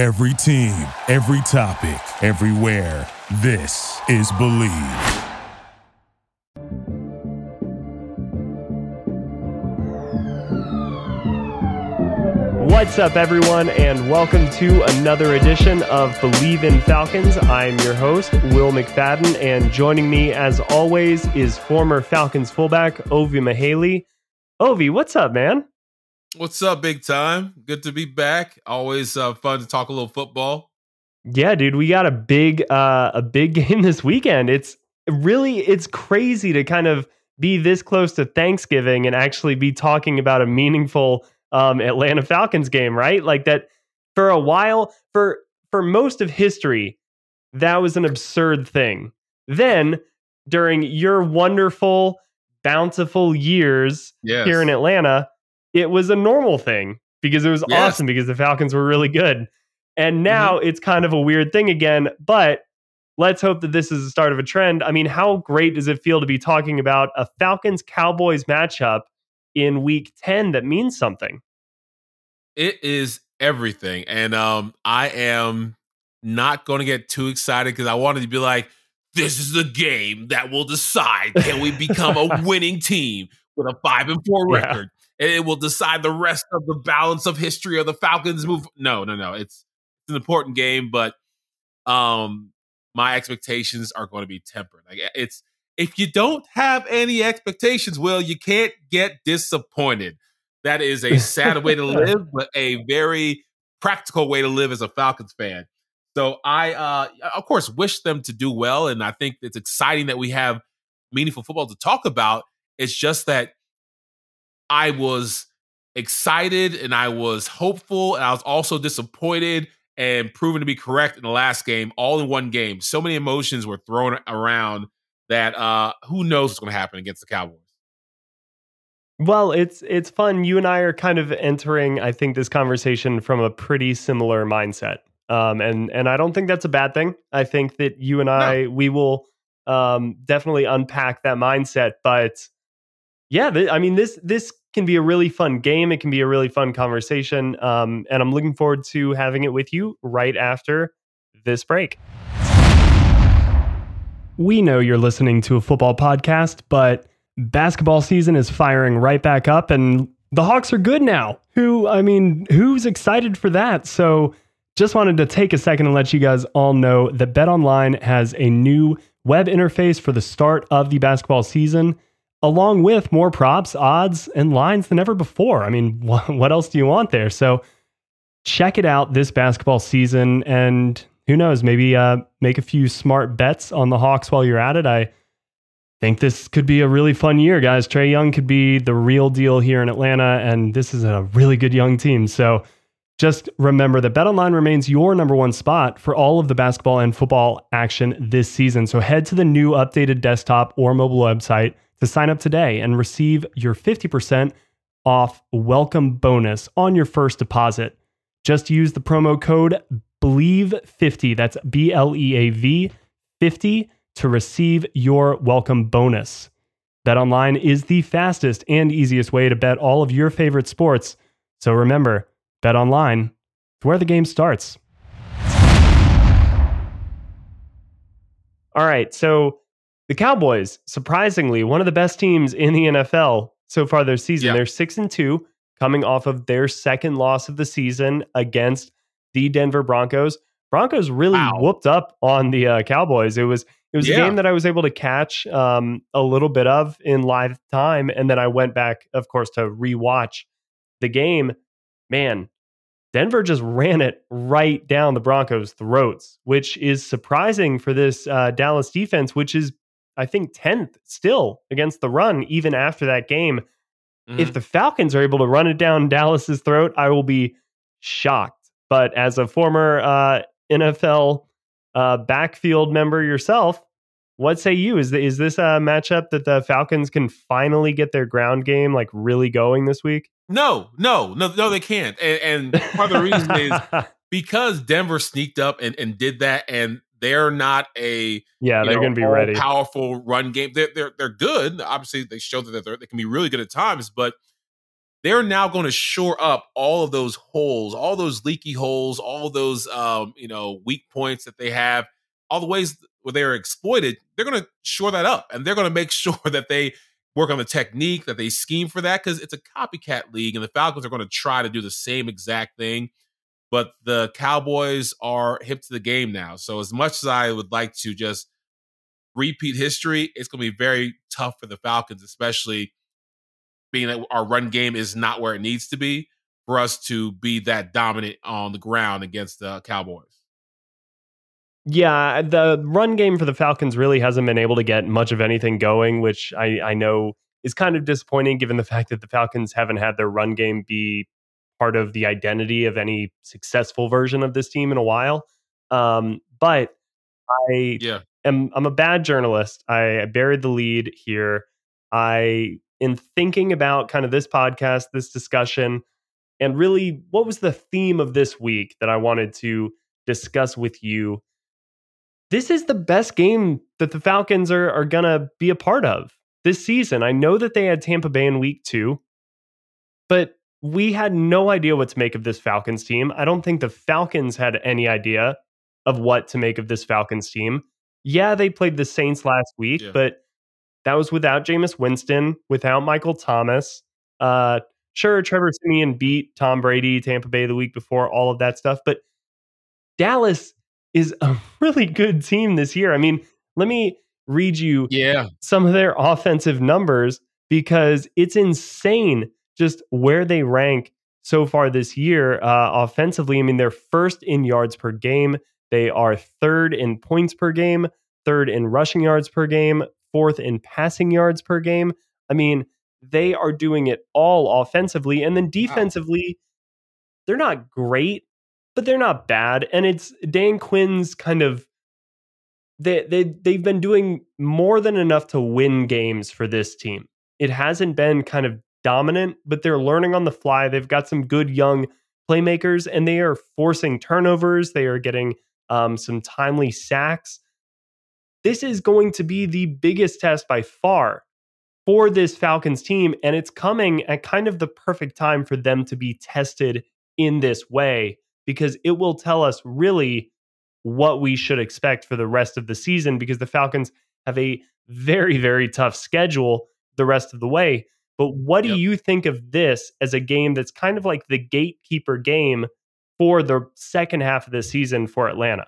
Every team, every topic, everywhere. This is Bleav. What's up, everyone, and welcome to another edition of Bleav in Falcons. I'm your host, Will McFadden, and joining me, as always, is former Falcons fullback Ovie Mughelli. Ovie, what's up, man? What's up, big time? Good to be back. Always uh, fun to talk a little football. Yeah, dude, we got a big, uh, a big game this weekend. It's really, it's crazy to kind of be this close to Thanksgiving and actually be talking about a meaningful um, Atlanta Falcons game, right? Like that for a while, for for most of history, that was an absurd thing. Then during your wonderful, bountiful years yes. here in Atlanta, it was a normal thing because it was yes. awesome because the Falcons were really good. And now mm-hmm. it's kind of a weird thing again, but let's hope that this is the start of a trend. I mean, how great does it feel to be talking about a Falcons Cowboys matchup in week 10 that means something. It is everything. And um, I am not going to get too excited because I wanted to be like, this is the game that will decide can we become a winning team with a five and four record. And it will decide the rest of the balance of history of the Falcons move. No, no, no. It's it's an important game, but um my expectations are going to be tempered. Like it's if you don't have any expectations, well, you can't get disappointed. That is a sad way to live, but a very practical way to live as a Falcons fan. So I, uh, of course, wish them to do well, and I think it's exciting that we have meaningful football to talk about. It's just that I was excited and I was hopeful, and I was also disappointed and proven to be correct in the last game, all in one game. So many emotions were thrown around that uh, who knows what's going to happen against the Cowboys. Well, it's it's fun. You and I are kind of entering, I think, this conversation from a pretty similar mindset, um, and and I don't think that's a bad thing. I think that you and I no. we will um, definitely unpack that mindset. But yeah, th- I mean this this can be a really fun game. It can be a really fun conversation, um, and I'm looking forward to having it with you right after this break. We know you're listening to a football podcast, but basketball season is firing right back up and the Hawks are good now. Who, I mean, who's excited for that? So, just wanted to take a second and let you guys all know that BetOnline has a new web interface for the start of the basketball season, along with more props, odds, and lines than ever before. I mean, what else do you want there? So, check it out this basketball season and who knows, maybe uh, make a few smart bets on the Hawks while you're at it. I think this could be a really fun year, guys. Trae Young could be the real deal here in Atlanta, and this is a really good young team. So just remember that BetOnline remains your number one spot for all of the basketball and football action this season. So head to the new updated desktop or mobile website to sign up today and receive your 50% off welcome bonus on your first deposit. Just use the promo code BLEAV50, that's B L E A V 50 to receive your welcome bonus. BetOnline is the fastest and easiest way to bet all of your favorite sports. So remember, BetOnline is where the game starts. All right, so the Cowboys, surprisingly, one of the best teams in the NFL so far this season. Yeah. They're 6 and 2 coming off of their second loss of the season against the Denver Broncos. Broncos really wow. whooped up on the uh, Cowboys. It was it was yeah. a game that I was able to catch um, a little bit of in live time, and then I went back, of course, to rewatch the game. Man, Denver just ran it right down the Broncos' throats, which is surprising for this uh, Dallas defense, which is, I think, tenth still against the run, even after that game. Mm-hmm. If the Falcons are able to run it down Dallas's throat, I will be shocked. But as a former uh, NFL uh, backfield member yourself, what say you? Is the, is this a matchup that the Falcons can finally get their ground game like really going this week? No, no, no, no, they can't. And, and part of the reason is because Denver sneaked up and, and did that, and they're not a yeah they're going to be ready powerful run game. They're they're they're good. Obviously, they show that they're, they can be really good at times, but they're now going to shore up all of those holes, all those leaky holes, all those um, you know weak points that they have, all the ways where they are exploited. They're going to shore that up, and they're going to make sure that they work on the technique, that they scheme for that, because it's a copycat league, and the Falcons are going to try to do the same exact thing. But the Cowboys are hip to the game now. So as much as I would like to just repeat history, it's going to be very tough for the Falcons, especially being that our run game is not where it needs to be for us to be that dominant on the ground against the Cowboys. Yeah, the run game for the Falcons really hasn't been able to get much of anything going, which I, I know is kind of disappointing given the fact that the Falcons haven't had their run game be part of the identity of any successful version of this team in a while. Um, but I yeah. am I'm a bad journalist. I buried the lead here. I in thinking about kind of this podcast, this discussion, and really what was the theme of this week that I wanted to discuss with you. This is the best game that the Falcons are, are going to be a part of this season. I know that they had Tampa Bay in week two, but we had no idea what to make of this Falcons team. I don't think the Falcons had any idea of what to make of this Falcons team. Yeah, they played the Saints last week, yeah. but that was without Jameis Winston, without Michael Thomas. Uh, sure, Trevor Siemian beat Tom Brady, Tampa Bay the week before, all of that stuff. But Dallas is a really good team this year. I mean, let me read you yeah. some of their offensive numbers because it's insane just where they rank so far this year uh, offensively. I mean, they're first in yards per game. They are third in points per game, third in rushing yards per game, fourth in passing yards per game. I mean, they are doing it all offensively. And then defensively, wow. they're not great, but they're not bad. And it's Dan Quinn's kind of they they they've been doing more than enough to win games for this team. It hasn't been kind of dominant, but they're learning on the fly. They've got some good young playmakers and they are forcing turnovers. They are getting um, some timely sacks this is going to be the biggest test by far for this Falcons team. And it's coming at kind of the perfect time for them to be tested in this way because it will tell us really what we should expect for the rest of the season because the Falcons have a very, very tough schedule the rest of the way. But what do you think of this as a game that's kind of like the gatekeeper game for the second half of the season for Atlanta?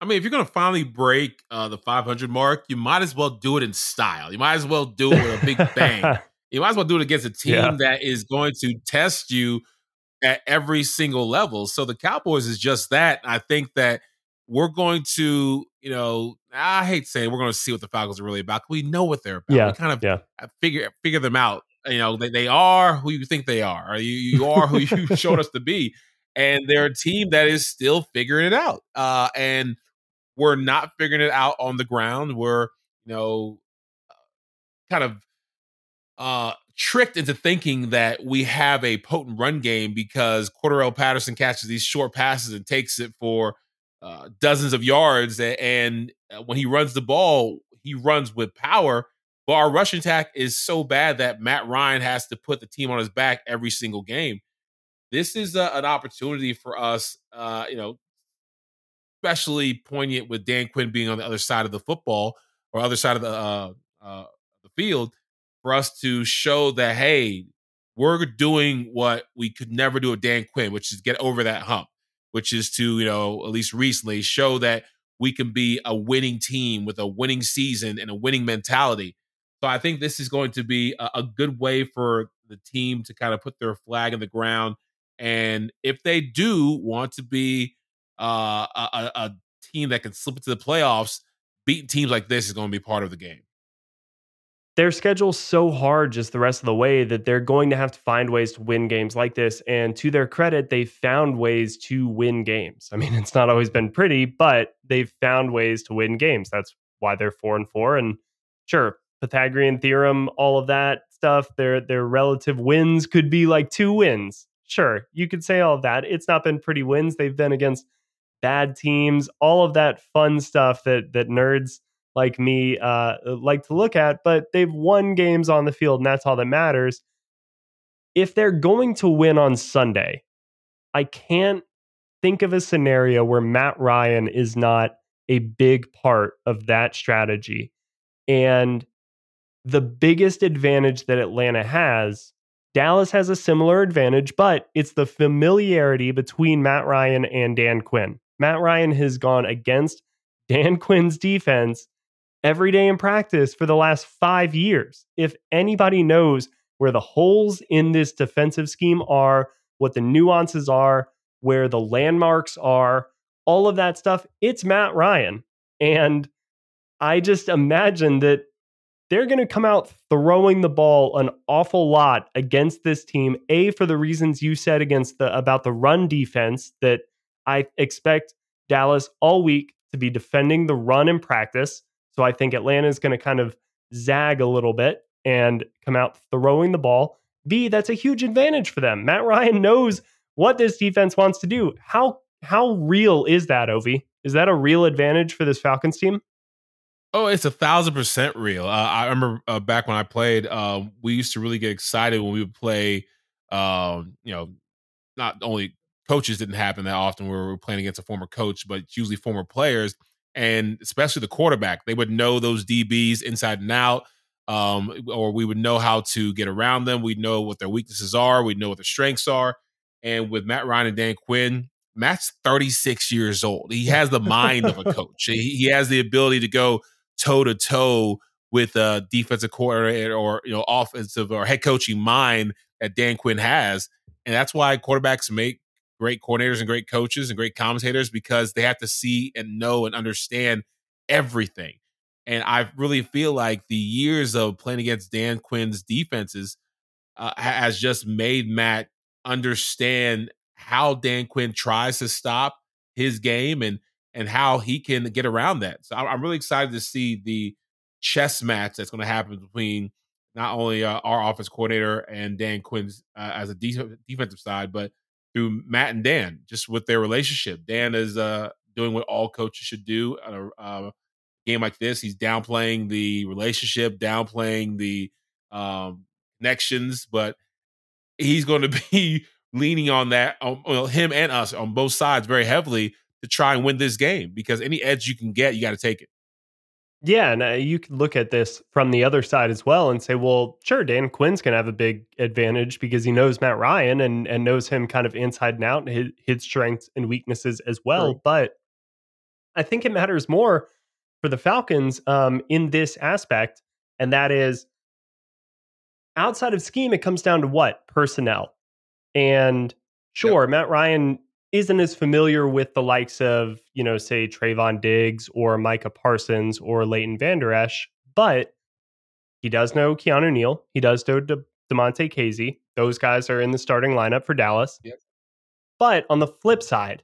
I mean, if you're going to finally break uh, the 500 mark, you might as well do it in style. You might as well do it with a big bang. you might as well do it against a team yeah. that is going to test you at every single level. So the Cowboys is just that. I think that we're going to, you know, I hate saying we're going to see what the Falcons are really about. We know what they're about. Yeah, we kind of yeah. figure figure them out. You know, they, they are who you think they are. You, you are who you showed us to be. And they're a team that is still figuring it out. Uh, and we're not figuring it out on the ground. We're, you know, kind of uh, tricked into thinking that we have a potent run game because Cordarrelle Patterson catches these short passes and takes it for uh, dozens of yards. And uh, when he runs the ball, he runs with power. But our rushing attack is so bad that Matt Ryan has to put the team on his back every single game. This is a, an opportunity for us, uh, you know, especially poignant with Dan Quinn being on the other side of the football or other side of the uh, uh, the field for us to show that hey, we're doing what we could never do with Dan Quinn, which is get over that hump, which is to you know at least recently show that we can be a winning team with a winning season and a winning mentality. So I think this is going to be a, a good way for the team to kind of put their flag in the ground. And if they do want to be uh, a, a team that can slip into the playoffs, beating teams like this is going to be part of the game. Their schedule's so hard just the rest of the way that they're going to have to find ways to win games like this. And to their credit, they've found ways to win games. I mean, it's not always been pretty, but they've found ways to win games. That's why they're four and four. And sure, Pythagorean theorem, all of that stuff, their their relative wins could be like two wins. Sure, you could say all of that. It's not been pretty wins. They've been against bad teams, all of that fun stuff that that nerds like me uh, like to look at. But they've won games on the field, and that's all that matters. if they're going to win on Sunday, I can't think of a scenario where Matt Ryan is not a big part of that strategy. And the biggest advantage that Atlanta has, Dallas has a similar advantage, but it's the familiarity between Matt Ryan and Dan Quinn. Matt Ryan has gone against Dan Quinn's defense every day in practice for the last five years. If anybody knows where the holes in this defensive scheme are, what the nuances are, where the landmarks are, all of that stuff, it's Matt Ryan. And I just imagine that they're going to come out throwing the ball an awful lot against this team. A for the reasons you said against the about the run defense that I expect Dallas all week to be defending the run in practice. So I think Atlanta is going to kind of zag a little bit and come out throwing the ball. B, that's a huge advantage for them. Matt Ryan knows what this defense wants to do. How how real is that, Ovi? Is that a real advantage for this Falcons team? Oh, it's a thousand percent real. Uh, I remember uh, back when I played, uh, we used to really get excited when we would play. Um, you know, not only coaches didn't happen that often where we were playing against a former coach, but usually former players, and especially the quarterback. They would know those DBs inside and out, um, or we would know how to get around them. We'd know what their weaknesses are. We'd know what their strengths are. And with Matt Ryan and Dan Quinn, Matt's 36 years old. He has the mind of a coach. He, he has the ability to go toe to toe with a defensive coordinator or you know offensive or head coaching mind that Dan Quinn has, and that's why quarterbacks make great coordinators and great coaches and great commentators because they have to see and know and understand everything. And I really feel like the years of playing against Dan Quinn's defenses uh, has just made Matt understand how Dan Quinn tries to stop his game and and how he can get around that. So I'm really excited to see the chess match that's going to happen between not only uh, our office coordinator and Dan Quinn's uh, as a de- defensive side, but through Matt and Dan, just with their relationship. Dan is uh, doing what all coaches should do at a uh, game like this. He's downplaying the relationship, downplaying the um, connections, but he's going to be leaning on that, um, well, him and us on both sides very heavily to try and win this game because any edge you can get, you got to take it. Yeah, and uh, you can look at this from the other side as well and say, well, sure, Dan Quinn's going to have a big advantage because he knows Matt Ryan and and knows him kind of inside and out, his, his strengths and weaknesses as well. But I think it matters more for the Falcons um, in this aspect, and that is outside of scheme, it comes down to what personnel. And sure, yep. Matt Ryan isn't as familiar with the likes of, you know, say Trevon Diggs or Micah Parsons or Leighton Vander Esch, but he does know Keanu Neal. He does know De- Damontae Kazee. Those guys are in the starting lineup for Dallas. Yep. But on the flip side,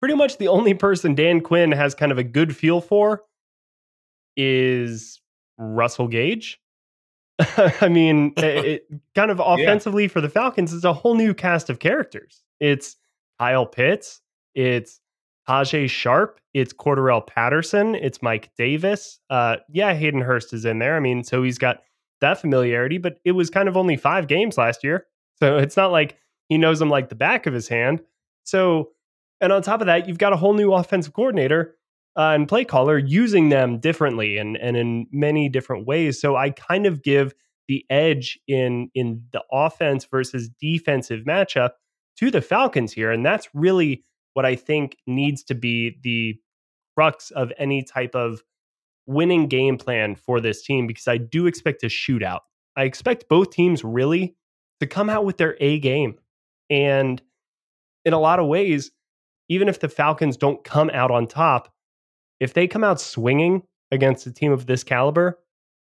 pretty much the only person Dan Quinn has kind of a good feel for is Russell Gage. I mean, it, kind of offensively yeah. for the Falcons, it's a whole new cast of characters. It's Kyle Pitts, it's Tajae Sharpe, it's Cordarrelle Patterson, it's Mike Davis. Uh, yeah, Hayden Hurst is in there. I mean, so he's got that familiarity, but it was kind of only five games last year. So it's not like he knows them like the back of his hand. So, and on top of that, you've got a whole new offensive coordinator uh, and play caller using them differently and, and in many different ways. So I kind of give the edge in in the offense versus defensive matchup to the Falcons here. And that's really what I think needs to be the crux of any type of winning game plan for this team because I do expect a shootout. I expect both teams really to come out with their A game. And in a lot of ways, even if the Falcons don't come out on top, if they come out swinging against a team of this caliber,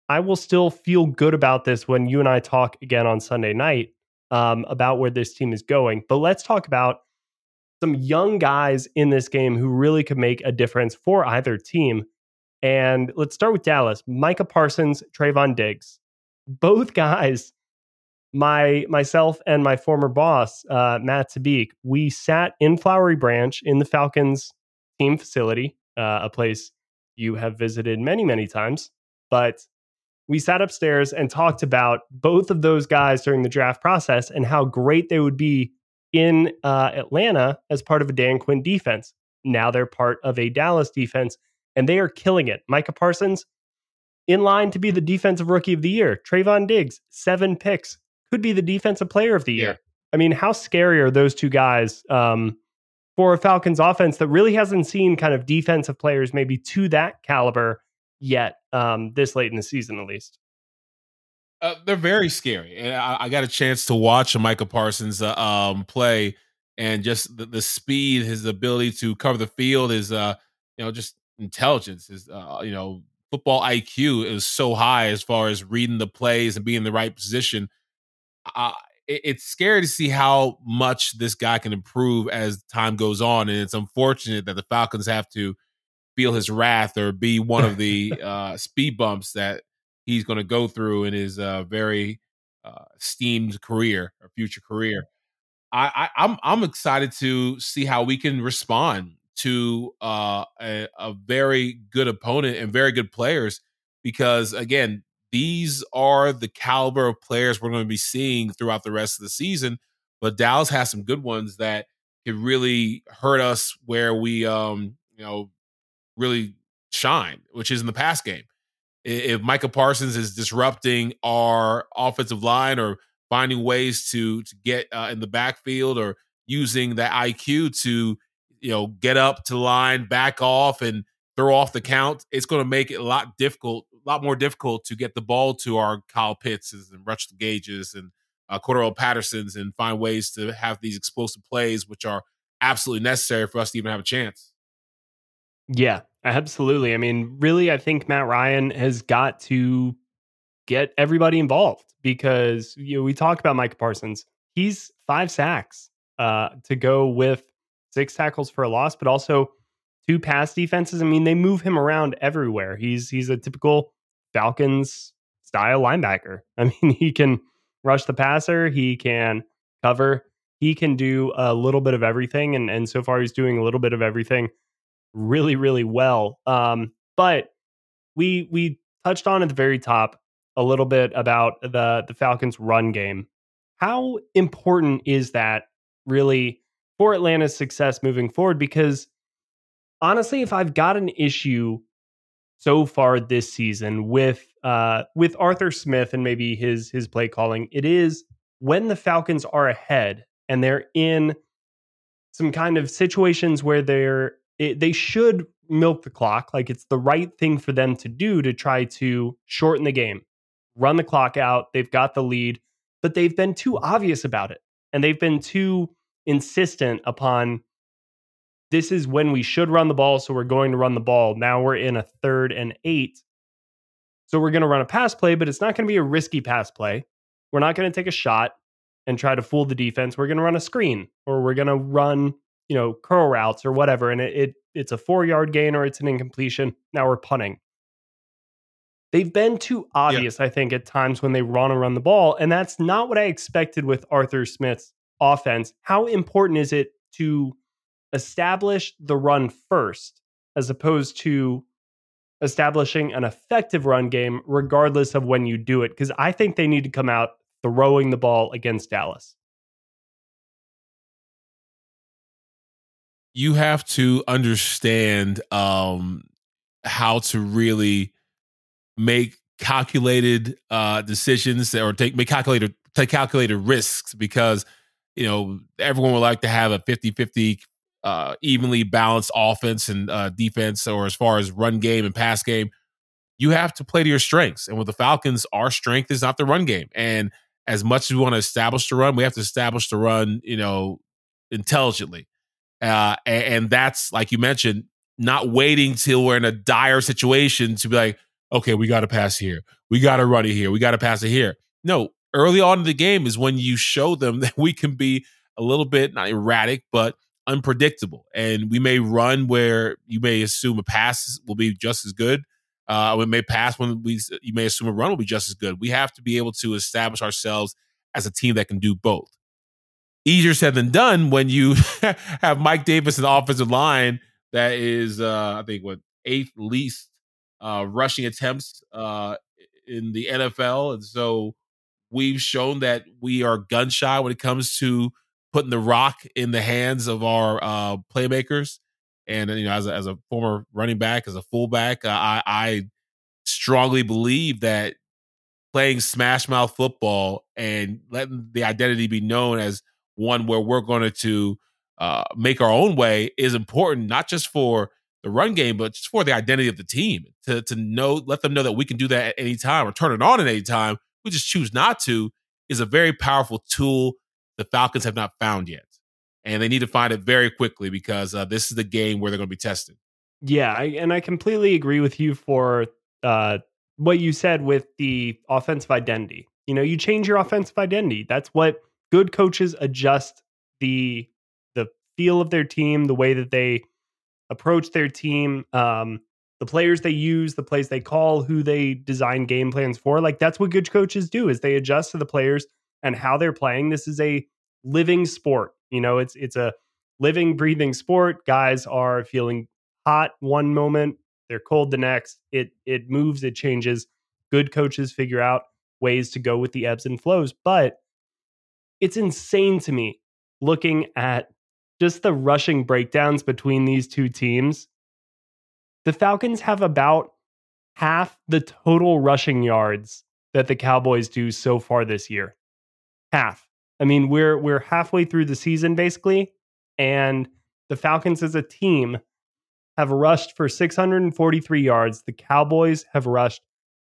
I will still feel good about this when you and I talk again on Sunday night um, about where this team is going. But let's talk about some young guys in this game who really could make a difference for either team. And let's start with Dallas. Micah Parsons, Trevon Diggs. Both guys, my myself and my former boss, uh, Matt Sabik, we sat in Flowery Branch in the Falcons team facility, uh, a place you have visited many, many times. But we sat upstairs and talked about both of those guys during the draft process and how great they would be in uh, Atlanta as part of a Dan Quinn defense. Now they're part of a Dallas defense, and they are killing it. Micah Parsons in line to be the defensive rookie of the year. Trevon Diggs, seven picks, could be the defensive player of the year. Yeah. I mean, how scary are those two guys um, for a Falcons offense that really hasn't seen kind of defensive players maybe to that caliber yet um, this late in the season, at least? Uh, they're very scary, and I, I, got a chance to watch Micah Parsons uh, um, play, and just the, the, speed, his ability to cover the field, is uh, you know just intelligence, is uh, you know football IQ is so high as far as reading the plays and being in the right position. Uh, it, it's scary to see how much this guy can improve as time goes on, and it's unfortunate that the Falcons have to feel his wrath or be one of the uh, speed bumps that he's going to go through in his uh, very uh, steamed career or future career. I, I, am I'm, I'm excited to see how we can respond to uh, a, a very good opponent and very good players because again these are the caliber of players we're going to be seeing throughout the rest of the season. But Dallas has some good ones that could really hurt us where we, um, you know, really shine, which is in the pass game if Micah Parsons is disrupting our offensive line or finding ways to to get uh, in the backfield or using that IQ to you know get up to line, back off, and throw off the count, it's going to make it a lot difficult, a lot more difficult to get the ball to our Kyle Pitts and Russell Gages and uh, Cordarrelle Pattersons and find ways to have these explosive plays, which are absolutely necessary for us to even have a chance. Yeah, absolutely. I mean, really, I think Matt Ryan has got to get everybody involved because you know we talk about Mike Parsons. He's five sacks uh, to go with six tackles for a loss, but also two pass defenses. I mean, they move him around everywhere. He's he's a typical Falcons style linebacker. I mean, he can rush the passer, he can cover, he can do a little bit of everything, and and so far he's doing a little bit of everything really, really well. Um, but we we touched on at the very top a little bit about the the Falcons run game. How important is that really for Atlanta's success moving forward? Because honestly, if I've got an issue so far this season with uh with Arthur Smith and maybe his his play calling, it is when the Falcons are ahead and they're in some kind of situations where they're it, they should milk the clock. Like it's the right thing for them to do to try to shorten the game, run the clock out. They've got the lead, but they've been too obvious about it. And they've been too insistent upon this is when we should run the ball. So we're going to run the ball. Now we're in a third and eight. So we're going to run a pass play, but it's not going to be a risky pass play. We're not going to take a shot and try to fool the defense. We're going to run a screen or we're going to run you know curl routes or whatever, and it, it it's a four yard gain or it's an incompletion. Now we're punting. They've been too obvious, yeah. I think, at times when they want to run the ball, and that's not what I expected with Arthur Smith's offense. How important is it to establish the run first, as opposed to establishing an effective run game, regardless of when you do it? Because I think they need to come out throwing the ball against Dallas. You have to understand um, how to really make calculated uh, decisions or take make calculated take calculated risks because you know everyone would like to have a 50-50 uh, evenly balanced offense and uh, defense or as far as run game and pass game. You have to play to your strengths and with the falcons our strength is not the run game. And as much as we want to establish the run we have to establish the run you know intelligently uh, and, and that's like you mentioned, not waiting till we're in a dire situation to be like, okay, we got to pass here. We got to run it here. We got to pass it here. No, early on in the game is when you show them that we can be a little bit not erratic, but unpredictable. And we may run where you may assume a pass will be just as good. Uh, we may pass when we you may assume a run will be just as good. We have to be able to establish ourselves as a team that can do both easier said than done when you have Mike Davis in the offensive line that is, uh, I think, what eighth least uh, rushing attempts uh, in the NFL, and so we've shown that we are gun shy when it comes to putting the rock in the hands of our uh, playmakers. And you know, as a, as a former running back, as a fullback, uh, I, I strongly believe that playing smash mouth football and letting the identity be known as one where we're going to uh, make our own way is important, not just for the run game, but just for the identity of the team. To to know, let them know that we can do that at any time or turn it on at any time. We just choose not to is a very powerful tool the Falcons have not found yet, and they need to find it very quickly because uh, this is the game where they're going to be tested. Yeah, I, and I completely agree with you for uh, what you said with the offensive identity. You know, you change your offensive identity. That's what good coaches adjust the the feel of their team, the way that they approach their team, um, the players they use, the plays they call, who they design game plans for. Like that's what good coaches do is they adjust to the players and how they're playing. This is a living sport. You know, it's it's a living, breathing sport. Guys are feeling hot one moment, they're cold the next. It it moves, it changes. Good coaches figure out ways to go with the ebbs and flows, but it's insane to me looking at just the rushing breakdowns between these two teams. The Falcons have about half the total rushing yards that the Cowboys do so far this year. Half. I mean, we're we're halfway through the season basically, and the Falcons as a team have rushed for 643 yards. The Cowboys have rushed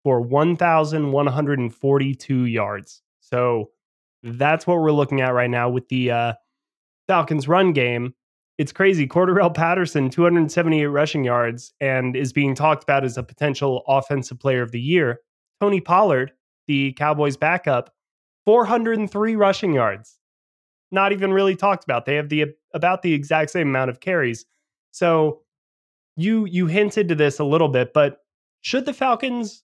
for 1,142 yards. So that's what we're looking at right now with the uh, Falcons run game. It's crazy. Cordarrelle Patterson, 278 rushing yards, and is being talked about as a potential offensive player of the year. Tony Pollard, the Cowboys backup, 403 rushing yards. Not even really talked about. They have the about the exact same amount of carries. So you you hinted to this a little bit, but should the Falcons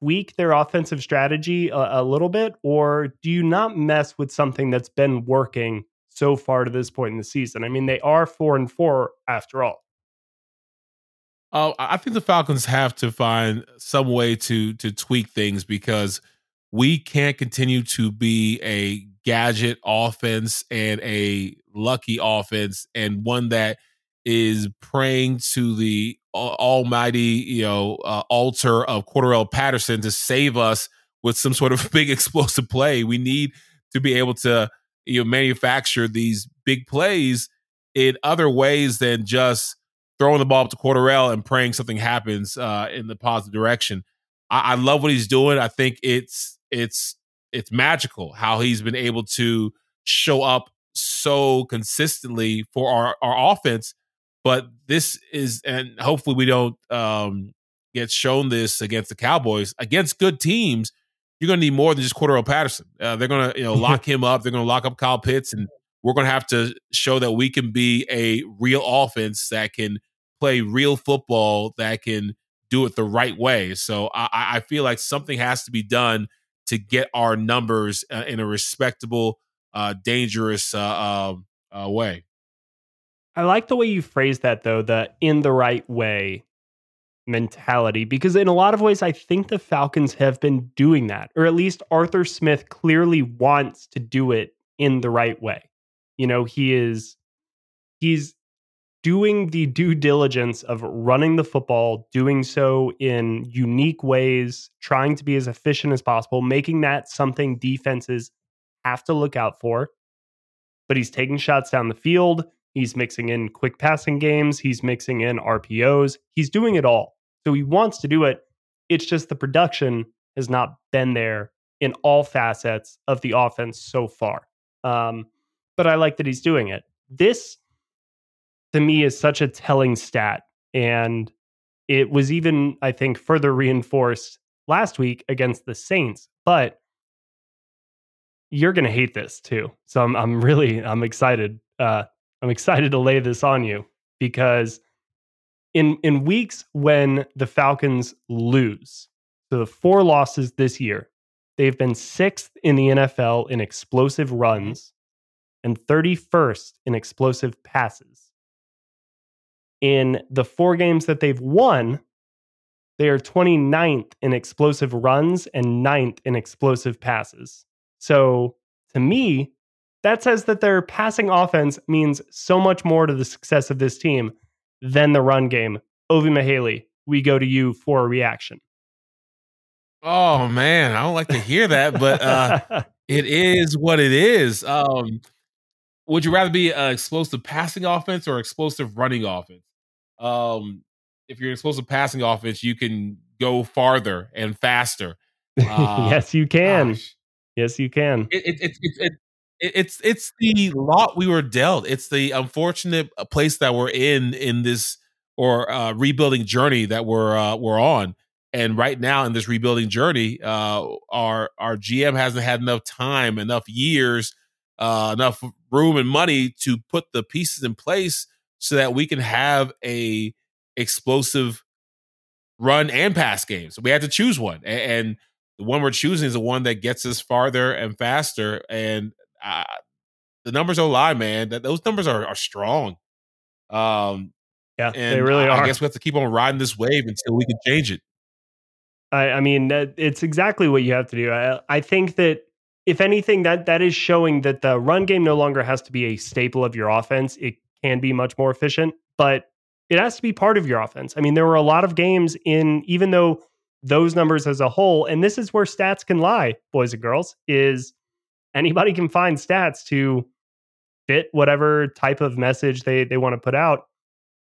tweak their offensive strategy a, a, little bit, or do you not mess with something that's been working so far to this point in the season? I mean, they are four and four after all. Oh, I think the Falcons have to find some way to to tweak things because we can't continue to be a gadget offense and a lucky offense and one that is praying to the almighty, you know, uh, altar of Cordarrelle Patterson to save us with some sort of big explosive play. We need to be able to, you know, manufacture these big plays in other ways than just throwing the ball up to Cordarrelle and praying something happens uh, in the positive direction. I, I love what he's doing. I think it's it's it's magical how he's been able to show up so consistently for our, our offense but this is, and hopefully we don't um, get shown this against the Cowboys. Against good teams, you're going to need more than just Cordarrelle Patterson. Uh, they're going to, you know, lock him up. They're going to lock up Kyle Pitts, and we're going to have to show that we can be a real offense that can play real football, that can do it the right way. So I, I feel like something has to be done to get our numbers uh, in a respectable, uh, dangerous uh, um, uh way. I like the way you phrase that though, the in the right way mentality, because in a lot of ways, I think the Falcons have been doing that, or at least Arthur Smith clearly wants to do it in the right way. You know, he is, he's doing the due diligence of running the football, doing so in unique ways, trying to be as efficient as possible, making that something defenses have to look out for. But he's taking shots down the field. He's mixing in quick passing games. He's mixing in RPOs. He's doing it all. So he wants to do it. It's just the production has not been there in all facets of the offense so far. Um, but I like that he's doing it. This, to me, is such a telling stat. And it was even, I think, further reinforced last week against the Saints. But you're going to hate this too. So I'm, I'm really, I'm excited uh, I'm excited to lay this on you because in in weeks when the Falcons lose, so the four losses this year, they've been sixth in the NFL in explosive runs and 31st in explosive passes. In the four games that they've won, They are 29th in explosive runs and 9th in explosive passes. So to me, that says that their passing offense means so much more to the success of this team than the run game. Ovi Mughelli, we go to you for a reaction. Oh man, I don't like to hear that, but uh, it is what it is. Um, would you rather be an explosive passing offense or explosive running offense? Um, if you're an explosive passing offense, you can go farther and faster. Uh, yes, you can. Gosh. Yes, you can. It, it, it, it's it's the lot we were dealt. It's the unfortunate uh, place that we're in in this or uh, rebuilding journey that we're uh, we're on. And right now in this rebuilding journey, uh, our our GM hasn't had enough time, enough years, uh, enough room and money to put the pieces in place so that we can have a explosive run and pass game. So we had to choose one, and, and the one we're choosing is the one that gets us farther and faster. And uh, the numbers don't lie, man. That those numbers are, are strong. Um, yeah, they really I, are. I guess we have to keep on riding this wave until we can change it. I, I mean, it's exactly what you have to do. I, I think that if anything, that that is showing that the run game no longer has to be a staple of your offense. It can be much more efficient, but it has to be part of your offense. I mean, there were a lot of games in, even though those numbers as a whole, and this is where stats can lie, boys and girls, is anybody can find stats to fit whatever type of message they they want to put out.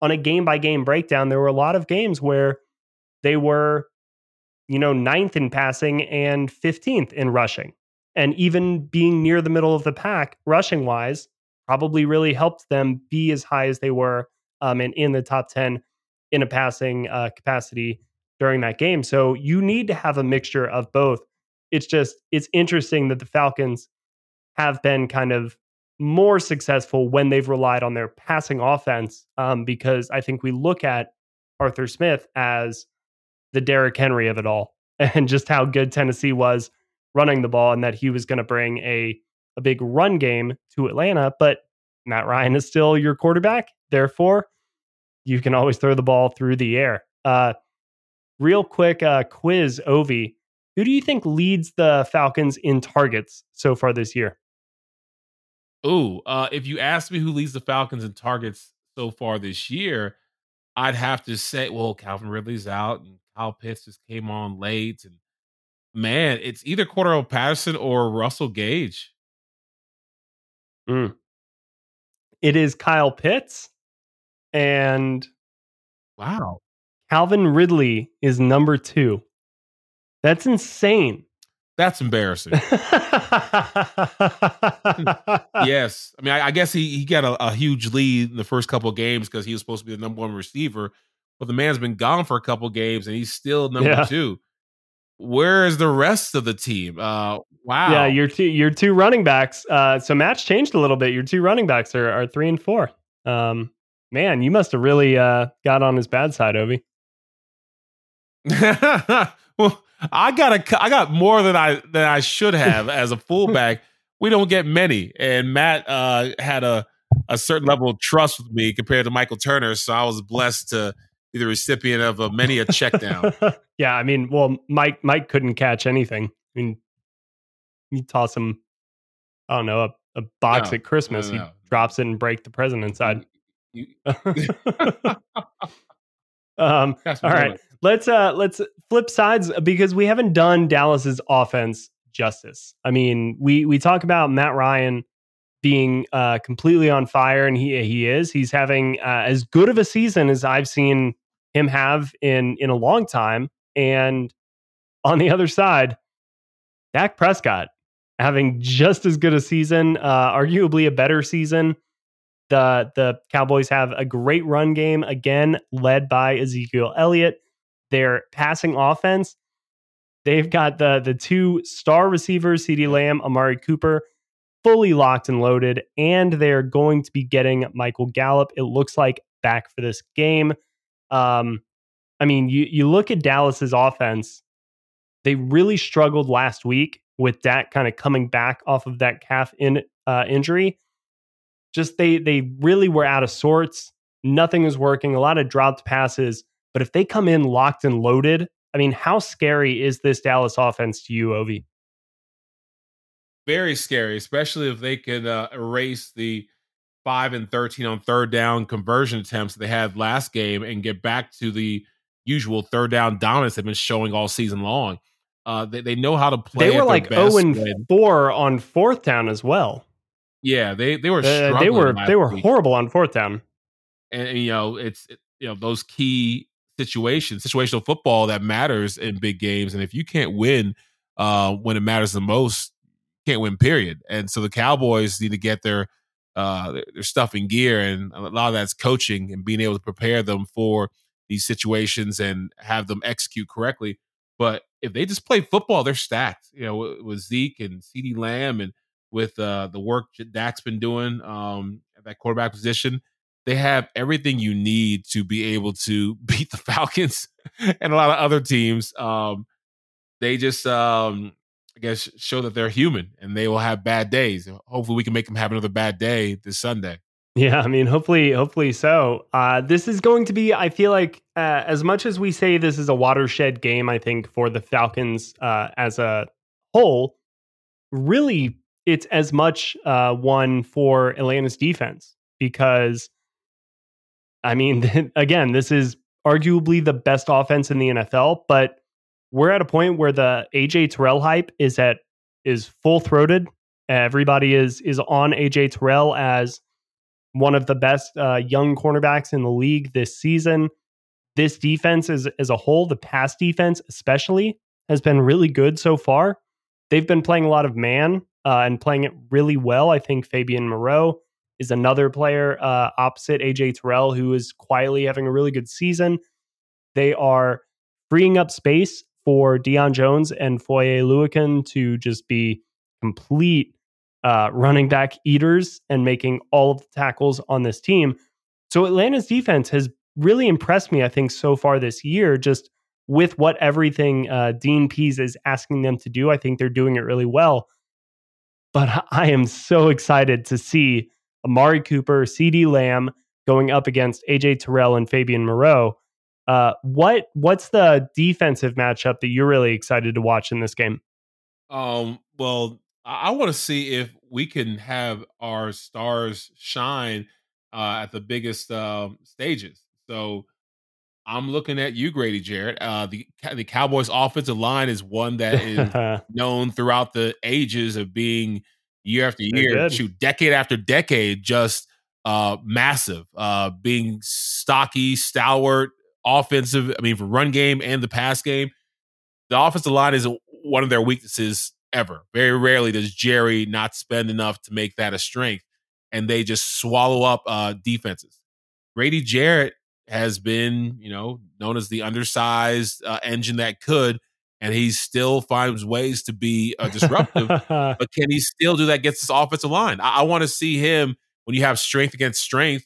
On a game by game breakdown, there were a lot of games where they were, you know, ninth in passing and 15th in rushing. And even being near the middle of the pack, rushing wise, probably really helped them be as high as they were um, and in the top 10 in a passing uh, capacity during that game. So you need to have a mixture of both. It's just, it's interesting that the Falcons have been kind of more successful when they've relied on their passing offense um, because I think we look at Arthur Smith as the Derrick Henry of it all and just how good Tennessee was running the ball and that he was going to bring a, a big run game to Atlanta. But Matt Ryan is still your quarterback. Therefore, you can always throw the ball through the air. Uh, real quick uh, quiz, Ovie. Who do you think leads the Falcons in targets so far this year? Ooh, uh, if you ask me who leads the Falcons in targets so far this year, I'd have to say, well, Calvin Ridley's out and Kyle Pitts just came on late. And man, it's either Cordarrelle Patterson or Russell Gage. Mm. It is Kyle Pitts. And wow. Calvin Ridley is number two. That's insane. That's embarrassing. yes. I mean, I, I guess he, he got a, a, huge lead in the first couple of games because he was supposed to be the number one receiver. But the man's been gone for a couple games and he's still number yeah. two. Where is the rest of the team? Uh, wow. Yeah, your two your two running backs. Uh, so match changed a little bit. Your two running backs are, are three and four. Um, man, you must have really uh, got on his bad side, Ovie. well, I got a, I got more than I than I should have as a fullback. we don't get many, and Matt uh, had a a certain level of trust with me compared to Michael Turner, so I was blessed to be the recipient of a, many a check down. yeah, I mean, well, Mike Mike couldn't catch anything. I mean, you toss him, I don't know, a, a box no, at Christmas, no, no, he drops it and break the present inside. You, um, all right let's uh let's flip sides because we haven't done Dallas's offense justice. I mean, we we talk about Matt Ryan being uh completely on fire and he he is. He's having uh, as good of a season as I've seen him have in in a long time and on the other side, Dak Prescott having just as good a season, uh arguably a better season. The the Cowboys have a great run game again led by Ezekiel Elliott their passing offense. They've got the the two star receivers, CeeDee Lamb, Amari Cooper, fully locked and loaded, and they're going to be getting Michael Gallup. It looks like back for this game. Um, I mean, you you look at Dallas's offense; they really struggled last week with Dak kind of coming back off of that calf in uh, injury. Just they they really were out of sorts. Nothing was working. A lot of dropped passes But if they come in locked and loaded, I mean, how scary is this Dallas offense to you, Ovi? Very scary, especially if they can uh, erase the five and thirteen on third down conversion attempts they had last game and get back to the usual third down dominance they've been showing all season long. Uh, they, they know how to play. They were like zero oh and when, four on fourth down as well. Yeah, they they were uh, they were they were week. horrible on fourth down. And, and you know it's it, you know those key situations, situational football that matters in big games. And if you can't win uh, when it matters the most, can't win. Period. And so the Cowboys need to get their uh, their stuff in gear, and a lot of that's coaching and being able to prepare them for these situations and have them execute correctly. But if they just play football, they're stacked. You know, with Zeke and CeeDee Lamb and with uh, the work Dak's been doing um, at that quarterback position, they have everything you need to be able to beat the Falcons and a lot of other teams. Um, they just, um, I guess, show that they're human and they will have bad days. Hopefully, we can make them have another bad day this Sunday. Yeah, I mean, hopefully, hopefully so. Uh, this is going to be, I feel like, uh, as much as we say this is a watershed game, I think for the Falcons uh, as a whole, really, it's as much uh, one for Atlanta's defense because, I mean, again, this is arguably the best offense in the NFL, but we're at a point where the AJ Terrell hype is at is full throated. Everybody is is on AJ Terrell as one of the best uh, young cornerbacks in the league this season. This defense is as a whole, the pass defense especially, has been really good so far. They've been playing a lot of man uh, and playing it really well. I think Fabian Moreau is another player uh, opposite AJ Terrell who is quietly having a really good season. They are freeing up space for Deion Jones and Foye Oluokun to just be complete uh, running back eaters and making all of the tackles on this team. So Atlanta's defense has really impressed me, I think, so far this year, just with what everything uh, Dean Pees is asking them to do. I think they're doing it really well. But I am so excited to see Amari Cooper, CeeDee Lamb going up against AJ Terrell and Fabian Moreau. Uh, what what's the defensive matchup that you're really excited to watch in this game? Um, well, I, want to see if we can have our stars shine uh, at the biggest um, stages. So I'm looking at you, Grady Jarrett. Uh, the the Cowboys' offensive line is one that is known throughout the ages of being year after year, shoot, decade after decade, just uh, massive, uh, being stocky, stalwart, offensive. I mean, for run game and the pass game, the offensive line is one of their weaknesses ever. Very rarely does Jerry not spend enough to make that a strength, and they just swallow up uh, defenses. Grady Jarrett has been, you know, known as the undersized uh, engine that could, and he still finds ways to be uh, disruptive. but can he still do that against this offensive line? I, I want to see him when you have strength against strength,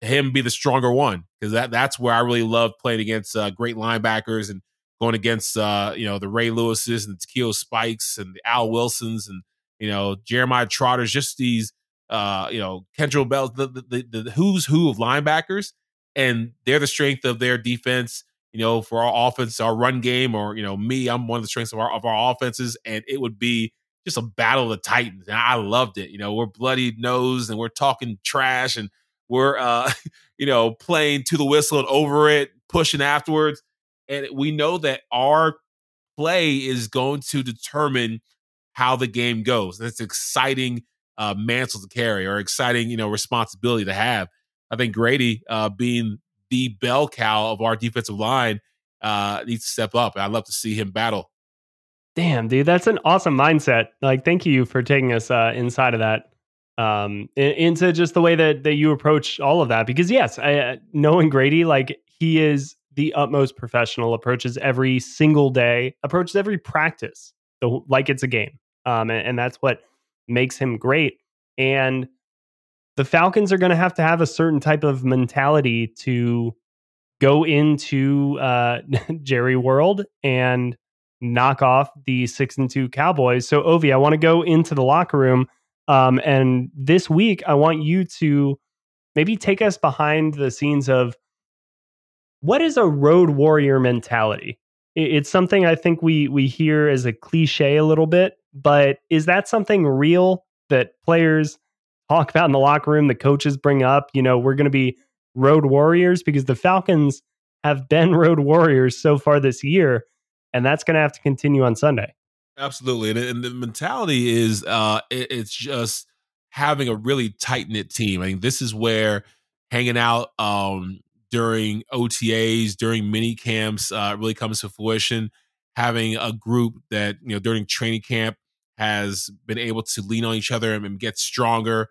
him be the stronger one because that that's where I really love playing against uh, great linebackers and going against uh, you know the Ray Lewises and the Takeo Spikes and the Al Wilsons and you know Jeremiah Trotters, just these uh, you know Kendrell Bell, the, the, the the who's who of linebackers, and they're the strength of their defense. You know, for our offense, our run game, or you know, me, I'm one of the strengths of our of our offenses, and it would be just a battle of the titans. And I loved it. You know, we're bloody nose and we're talking trash and we're uh, you know, playing to the whistle and over it, pushing afterwards and we know that our play is going to determine how the game goes. That's exciting uh, mantle to carry or exciting, you know, responsibility to have. I think Grady, uh, being the bell cow of our defensive line, uh, needs to step up. I'd love to see him battle. Damn, dude, that's an awesome mindset. Like, thank you for taking us uh, inside of that, um, into just the way that that you approach all of that. Because yes, I, uh, knowing Grady, like he is the utmost professional, approaches every single day, approaches every practice so like it's a game. Um, and, and that's what makes him great. And the Falcons are going to have to have a certain type of mentality to go into uh, Jerry World and knock off the six and two Cowboys. So, Ovi, I want to go into the locker room. Um, and this week, I want you to maybe take us behind the scenes of what is a road warrior mentality? It's something I think we we hear as a cliche a little bit, but is that something real that players talk about in the locker room, the coaches bring up, you know, we're going to be road warriors because the Falcons have been road warriors so far this year, and that's going to have to continue on Sunday. Absolutely, and, and the mentality is uh, it, it's just having a really tight knit team. I mean, this is where hanging out um, during OTAs, during mini camps, uh, really comes to fruition. Having a group that you know during training camp has been able to lean on each other and get stronger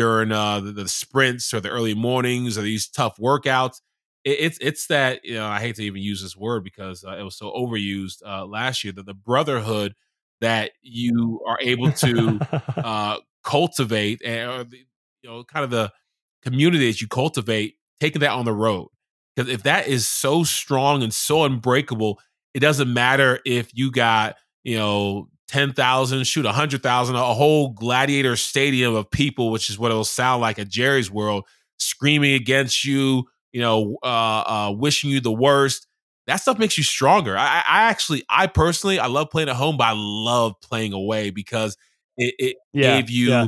during uh, the, the, sprints or the early mornings or these tough workouts. It, it's it's that you know I hate to even use this word because uh, it was so overused uh, last year. That the brotherhood that you are able to uh, cultivate and you know kind of the community that you cultivate taking that on the road. Because if that is so strong and so unbreakable, it doesn't matter if you got, you know, 10,000, shoot 100,000, a whole gladiator stadium of people, which is what it'll sound like at Jerry's World, screaming against you, you know, uh, uh, wishing you the worst. That stuff makes you stronger. I, I actually, I personally, I love playing at home, but I love playing away because it, it yeah, gave you yeah.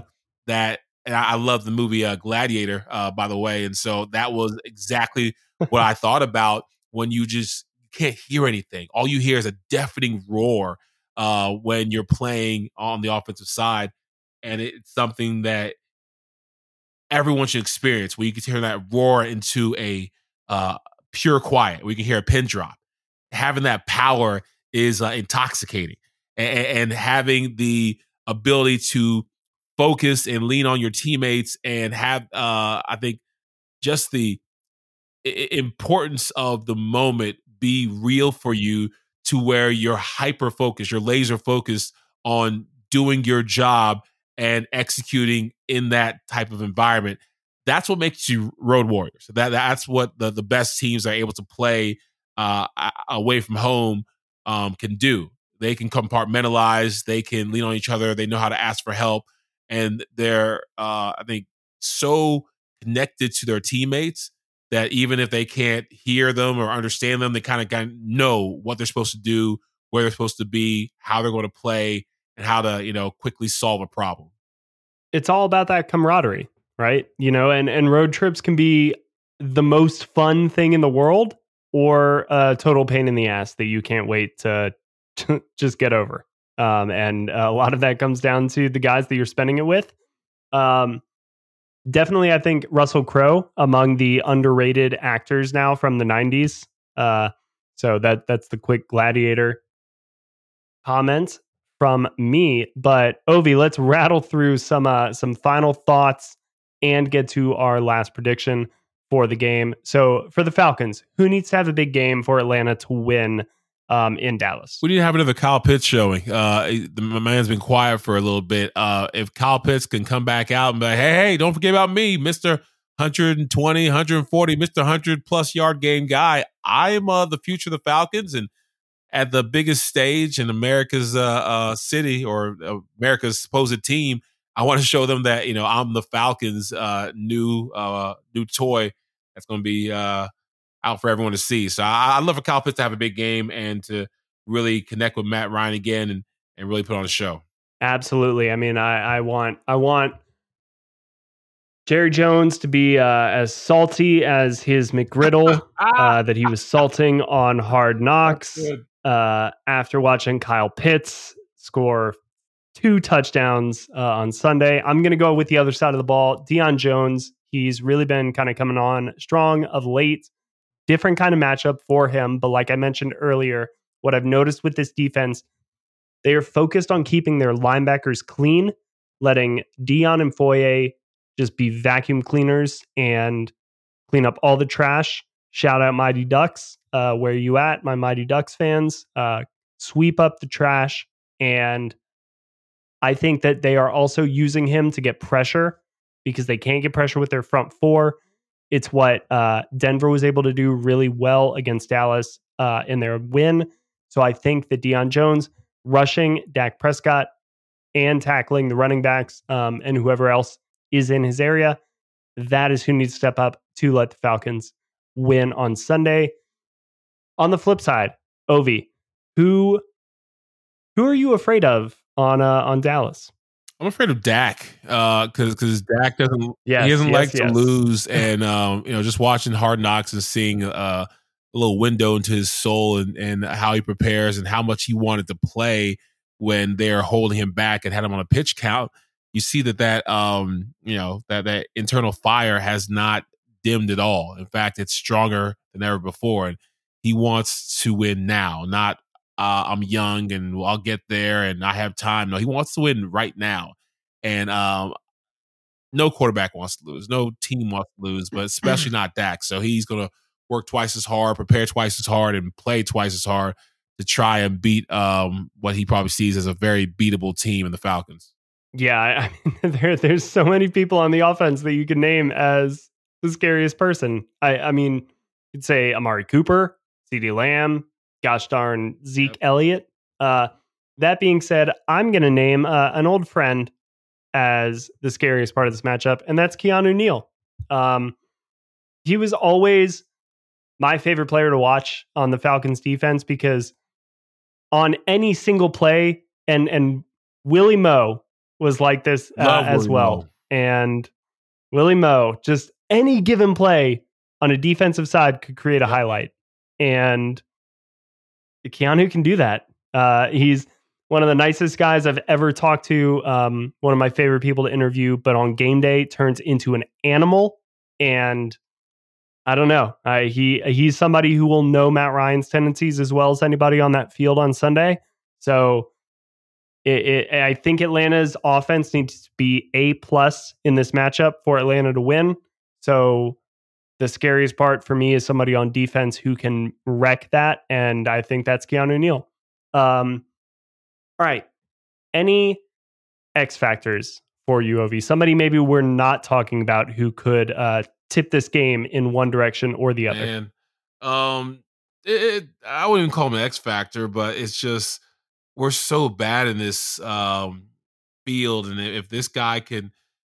that and I, I love the movie uh, Gladiator, uh, by the way. And so that was exactly what I thought about when you just can't hear anything. All you hear is a deafening roar uh, when you're playing on the offensive side, and it's something that everyone should experience. Where you can turn that roar into a uh, pure quiet. We can hear a pin drop. Having that power is uh, intoxicating, and, and having the ability to focus and lean on your teammates and have uh I think just the importance of the moment be real for you to where you're hyper focused, you're laser focused on doing your job and executing in that type of environment. That's what makes you road warriors. That that's what the the best teams are able to play uh, away from home um, can do. They can compartmentalize. They can lean on each other. They know how to ask for help and they're uh, I think so connected to their teammates that even if they can't hear them or understand them, they kind of know what they're supposed to do, where they're supposed to be, how they're going to play, and how to you know quickly solve a problem. It's all about that camaraderie, right? You know, and and road trips can be the most fun thing in the world or a total pain in the ass that you can't wait to, to just get over. Um, and a lot of that comes down to the guys that you're spending it with. Um, definitely, I think Russell Crowe among the underrated actors now from the 90s. Uh, so that that's the quick gladiator comment from me. But Ovi, let's rattle through some uh, some final thoughts and get to our last prediction for the game. So for the Falcons, who needs to have a big game for Atlanta to win um, in Dallas. We need to have another Kyle Pitts showing. Uh, the, my man's been quiet for a little bit. Uh, if Kyle Pitts can come back out and be like, hey, hey, don't forget about me, Mister 120, 140, Mister 100 plus yard game guy. I am uh, the future of the Falcons, and at the biggest stage in America's uh, uh, city or uh, America's supposed team, I want to show them that you know I'm the Falcons' new new toy that's going to be out for everyone to see. So I, I love for Kyle Pitts to have a big game and to really connect with Matt Ryan again and and really put on a show. Absolutely. I mean, I, I want I want Jerry Jones to be uh, as salty as his McGriddle uh, that he was salting on Hard Knocks uh, after watching Kyle Pitts score two touchdowns uh, on Sunday. I'm going to go with the other side of the ball. Deion Jones, he's really been kind of coming on strong of late different kind of matchup for him. But like I mentioned earlier, what I've noticed with this defense, they are focused on keeping their linebackers clean, letting Deion and Foye just be vacuum cleaners and clean up all the trash. Shout out Mighty Ducks. Uh, where you at, my Mighty Ducks fans? Uh, sweep up the trash. And I think that they are also using him to get pressure because they can't get pressure with their front four. It's what uh, Denver was able to do really well against Dallas uh, in their win. So I think that Deion Jones rushing Dak Prescott and tackling the running backs um, and whoever else is in his area, that is who needs to step up to let the Falcons win on Sunday. on the flip side, Ovi, who who are you afraid of on uh, on Dallas? I'm afraid of Dak because uh, because Dak doesn't yes, he doesn't yes, like yes. to lose, and um, you know just watching Hard Knocks and seeing uh, a little window into his soul and and how he prepares and how much he wanted to play when they're holding him back and had him on a pitch count. You see that that um you know that that internal fire has not dimmed at all. In fact, it's stronger than ever before, and he wants to win now, not uh, I'm young and I'll get there and I have time. No, he wants to win right now. And um, no quarterback wants to lose. No team wants to lose, but especially not Dak. So he's going to work twice as hard, prepare twice as hard, and play twice as hard to try and beat um, what he probably sees as a very beatable team in the Falcons. Yeah, I mean, there, there's so many people on the offense that you can name as the scariest person. I, I mean, you'd say Amari Cooper, CeeDee Lamb, gosh darn Zeke yep. Elliott. Uh, that being said, I'm going to name uh, an old friend as the scariest part of this matchup, and that's Keanu Neal. Um, he was always my favorite player to watch on the Falcons defense because on any single play, and and Willie Moe was like this uh, as well, Moe. and Willie Moe just any given play on a defensive side could create a highlight, and Keanu can do that. Uh, he's one of the nicest guys I've ever talked to. Um, one of my favorite people to interview, but on game day turns into an animal. And I don't know. Uh, he he's somebody who will know Matt Ryan's tendencies as well as anybody on that field on Sunday. So it, it, I think Atlanta's offense needs to be a plus in this matchup for Atlanta to win. So the scariest part for me is somebody on defense who can wreck that, and I think that's Keanu Neal. Um, all right, any X factors for UOV? Somebody maybe we're not talking about who could uh, tip this game in one direction or the other. Man, um, it, I wouldn't even call him an X factor, but it's just we're so bad in this um, field, and if this guy can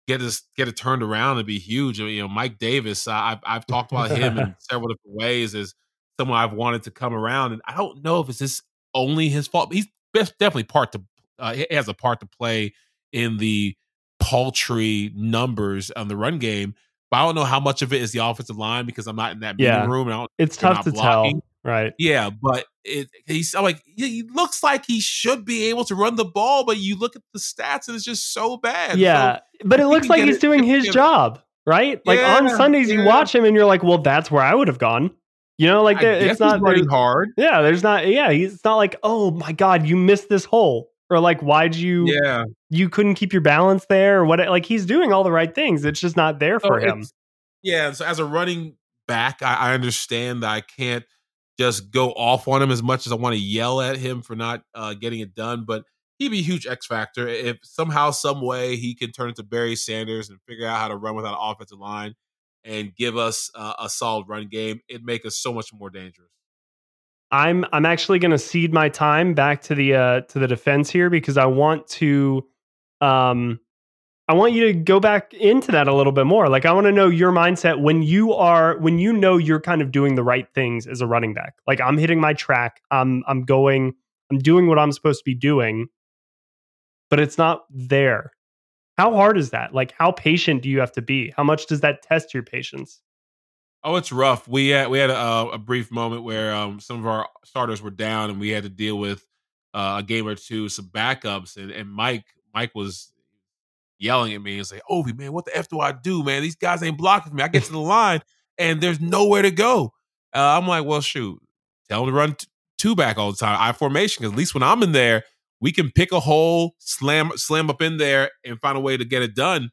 get us get it turned around and be huge. You know, Mike Davis. I've I've talked about him in several different ways as someone I've wanted to come around, and I don't know if it's this only his fault. He's definitely part to uh, he has a part to play in the paltry numbers on the run game. But I don't know how much of it is the offensive line because I'm not in that meeting yeah. room. it's tough to blocking. tell. Right. Yeah, but it, he's I'm like he looks like he should be able to run the ball, but you look at the stats and it's just so bad. Yeah, so but it looks like he's it, doing his job, right? Like yeah, on Sundays, yeah. you watch him and you're like, well, that's where I would have gone. You know, like there, it's not running hard. Yeah, there's not. Yeah, he's not like, oh my god, you missed this hole, or like, why'd you? Yeah, you couldn't keep your balance there, or what? Like he's doing all the right things. It's just not there for him. Yeah, so as a running back, I, I understand that I can't just go off on him as much as I want to yell at him for not uh, getting it done. But he'd be a huge X factor if somehow, some way, he can turn into Barry Sanders and figure out how to run without an offensive line and give us uh, a solid run game. It'd make us so much more dangerous. I'm I'm actually going to cede my time back to the uh, to the defense here because I want to um I want you to go back into that a little bit more. Like I want to know your mindset when you are when you know you're kind of doing the right things as a running back. Like I'm hitting my track. I'm I'm going I'm doing what I'm supposed to be doing, but it's not there. How hard is that? Like how patient do you have to be? How much does that test your patience? Oh, it's rough. We had we had a, a brief moment where um, some of our starters were down, and we had to deal with uh, a game or two, some backups, and, and Mike Mike was yelling at me and say, Ovi, man, what the F do I do, man? These guys ain't blocking me. I get to the line and there's nowhere to go. Uh, I'm like, well, shoot, tell them to run t- two back all the time. I formation, because at least when I'm in there, we can pick a hole, slam, slam up in there and find a way to get it done.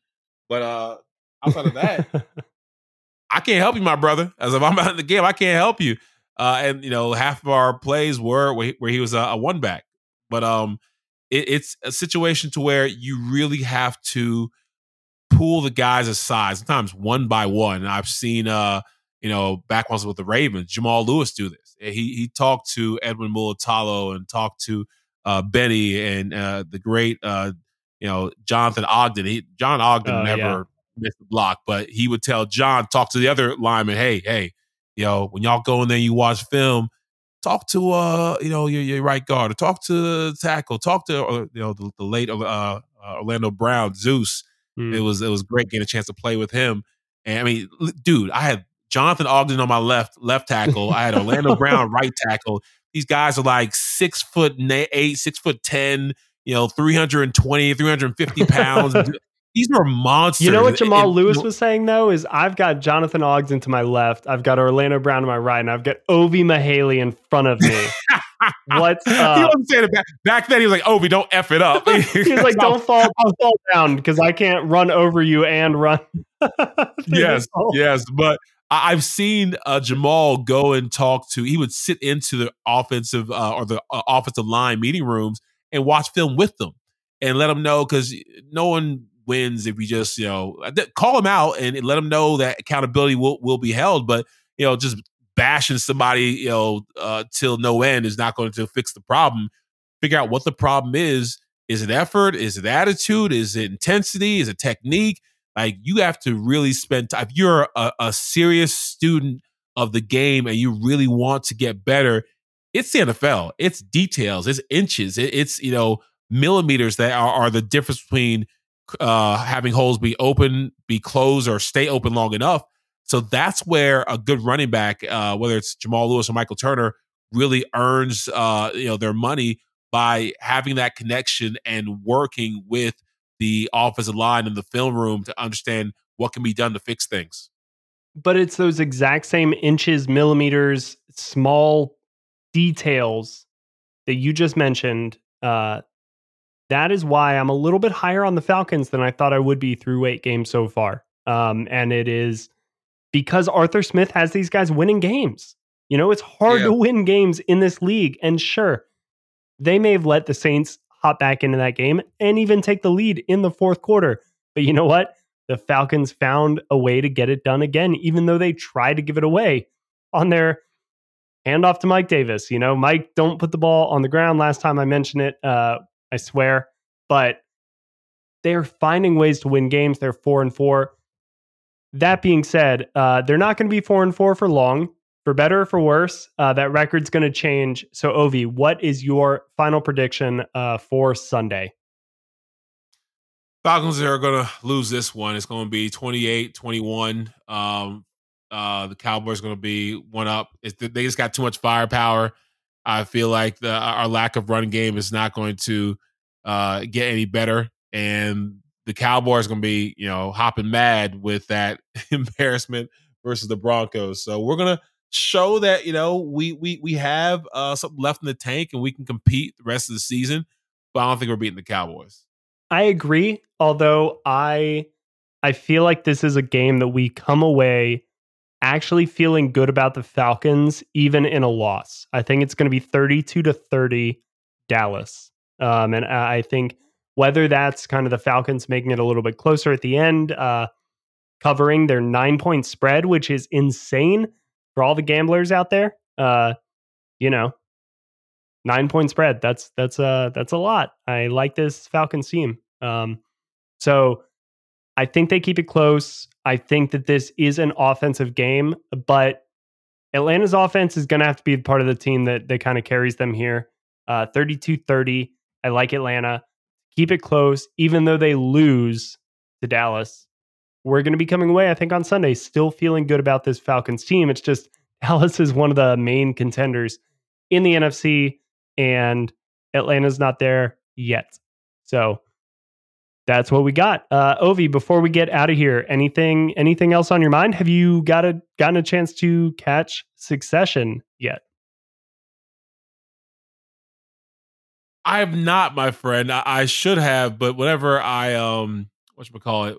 But uh outside of that, I can't help you, my brother. As if I'm out in the game, I can't help you. Uh, and you know, half of our plays were where he, where he was a, a one back. But um, it, it's a situation to where you really have to pull the guys aside, sometimes one by one. I've seen uh, you know, back once with the Ravens, Jamal Lewis do this. He he talked to Edwin Mulitalo and talked to uh, Benny and uh, the great uh, you know, Jonathan Ogden. He John Ogden oh, never yeah. missed a block, but he would tell John, talk to the other lineman, hey, hey, you know when y'all go in there you watch film, talk to uh you know your, your right guard, or talk to the tackle, talk to uh, you know the, the late uh, uh, Orlando Brown, Zeus. Mm. It was it was great getting a chance to play with him. And I mean, dude, I had Jonathan Ogden on my left left tackle. I had Orlando Brown right tackle. These guys are like six foot eight, six foot ten, you know, 320, 350 pounds. These are monsters. You know what Jamal and, Lewis was saying though is I've got Jonathan Ogden to my left, I've got Orlando Brown to my right, and I've got Ovie Mughelli in front of me. What's up? He wasn't saying it back, back then. He was like, "Ovie, don't f it up." He's like, "Don't fall, don't fall down because I can't run over you and run." yes, yes, but I've seen uh, Jamal go and talk to. He would sit into the offensive uh, or the uh, offensive line meeting rooms and watch film with them and let them know because no one wins if we just you know call them out and let them know that accountability will will be held. But you know, just bashing somebody you know uh, till no end is not going to fix the problem. Figure out what the problem is. Is it effort? Is it attitude? Is it intensity? Is it technique? Like you have to really spend time. If you're a, a serious student of the game and you really want to get better, it's the NFL. It's details. It's inches. It, it's you know millimeters that are, are the difference between uh, having holes be open, be closed, or stay open long enough. So that's where a good running back, uh, whether it's Jamal Lewis or Michael Turner, really earns uh, you know their money by having that connection and working with the offensive line and the film room to understand what can be done to fix things. But it's those exact same inches, millimeters, small details that you just mentioned uh, that is why I'm a little bit higher on the Falcons than I thought I would be through eight games so far. Um, and it is because Arthur Smith has these guys winning games. You know, it's hard yeah. to win games in this league. And sure, they may have let the Saints hop back into that game and even take the lead in the fourth quarter. But you know what? The Falcons found a way to get it done again, even though they tried to give it away on their handoff to Mike Davis. You know, Mike, don't put the ball on the ground. Last time I mentioned it, uh, I swear. But they're finding ways to win games. They're four and four. That being said, uh, they're not going to be four and four for long. For better or for worse, uh, that record's going to change. So, Ovie, what is your final prediction uh, for Sunday? Falcons are going to lose this one. It's going to be 28 21. Um, uh, the Cowboys going to be one up. It's, they just got too much firepower. I feel like the, our lack of run game is not going to uh, get any better, and the Cowboys are going to be you know hopping mad with that embarrassment versus the Broncos. So we're gonna show that you know we we we have uh, something left in the tank and we can compete the rest of the season. But I don't think we're beating the Cowboys. I agree, although I I feel like this is a game that we come away actually feeling good about the Falcons, even in a loss. I think it's going to be 32 to 30 Dallas. Um, and I think whether that's kind of the Falcons making it a little bit closer at the end, uh, covering their nine point spread, which is insane for all the gamblers out there. Uh, you know, nine point spread. That's that's uh that's a lot. I like this Falcons team. Um, so I think they keep it close. I think that this is an offensive game, but Atlanta's offense is going to have to be part of the team that, that kind of carries them here. Uh, 32 30. I like Atlanta. Keep it close, even though they lose to Dallas. We're going to be coming away, I think, on Sunday, still feeling good about this Falcons team. It's just Dallas is one of the main contenders in the NFC, and Atlanta's not there yet. So that's what we got. Uh, Ovie, before we get out of here, anything anything else on your mind? Have you got a gotten a chance to catch Succession yet? I have not, my friend. I, I should have, but whenever I um what should we call it,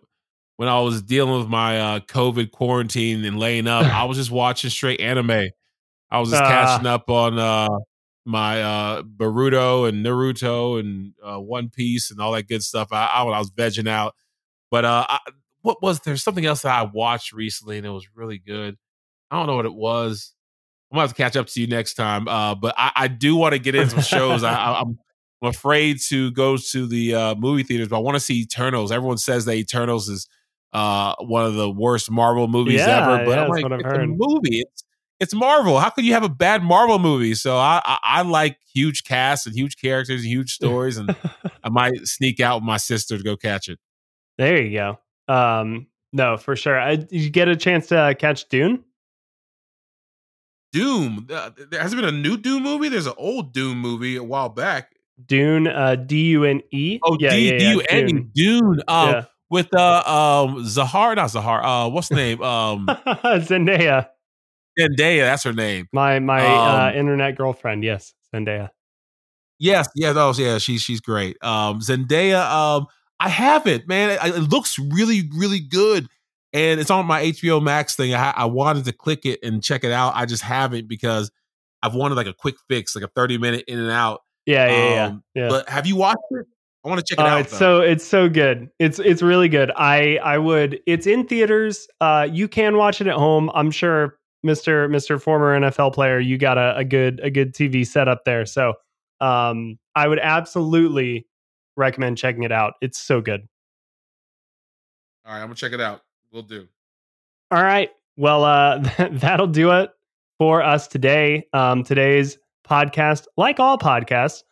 when I was dealing with my uh COVID quarantine and laying up, I was just watching straight anime. I was just uh, catching up on uh my uh Boruto and Naruto and uh, One Piece and all that good stuff. I, I, I was vegging out, but uh, I, what was there something else that I watched recently and it was really good. I don't know what it was. I'm gonna have to catch up to you next time. Uh, but I, I do want to get into some shows. I, am I'm afraid to go to the uh, movie theaters, but I want to see Eternals. Everyone says that Eternals is uh, one of the worst Marvel movies yeah, ever, but yeah, I'm like, it's a movie. It's it's Marvel. How could you have a bad Marvel movie? So I, I, I like huge casts and huge characters and huge stories, and I might sneak out with my sister to go catch it. There you go. Um, no, for sure. I, did you get a chance to catch Dune? Doom. Uh, there hasn't been a new Doom movie. There's an old Doom movie a while back. Dune, uh, D U N E. Oh, yeah, D U N E. Dune. Dune. Um, Yeah. with uh um Zahar, not Zahar. Uh, what's the name? Um, Zendaya, Zendaya. That's her name. my my uh, Um, internet girlfriend. Yes, Zendaya. Yes, yes, oh yeah, she's she's great. Um, Zendaya, um, I haven't, man. It, it looks really, really good, and it's on my HBO Max thing. I, I wanted to click it and check it out. I just haven't because I've wanted like a quick fix, like a thirty minute in and out. Yeah, yeah, yeah. Um, yeah. But have you watched it? I want to check it Oh, out. it's though. so it's so good. It's it's really good. I I would. It's in theaters. Uh, you can watch it at home. I'm sure, Mister Mister former NFL player, you got a, a good a good TV setup there. So, um, I would absolutely recommend checking it out. It's so good. All right, I'm gonna check it out. We'll do. All right. Well, uh, that'll do it for us today. Um, today's podcast, like all podcasts,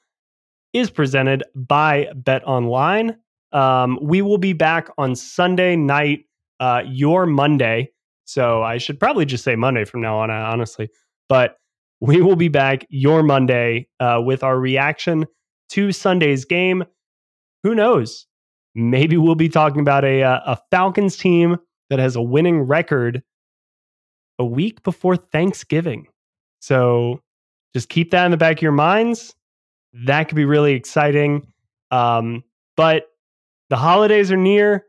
is presented by Bet Online. Um, we will be back on Sunday night, uh, your Monday. So I should probably just say Monday from now on, honestly. But we will be back your Monday uh, with our reaction to Sunday's game. Who knows? Maybe we'll be talking about a, uh, a Falcons team that has a winning record a week before Thanksgiving. So just keep that in the back of your minds. That could be really exciting. Um, but the holidays are near.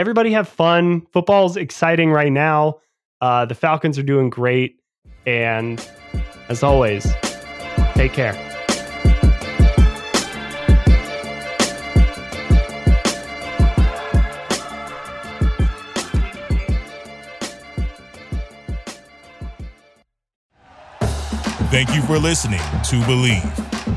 Everybody have fun. Football's exciting right now. Uh, the Falcons are doing great. And as always, take care. Thank you for listening to Bleav.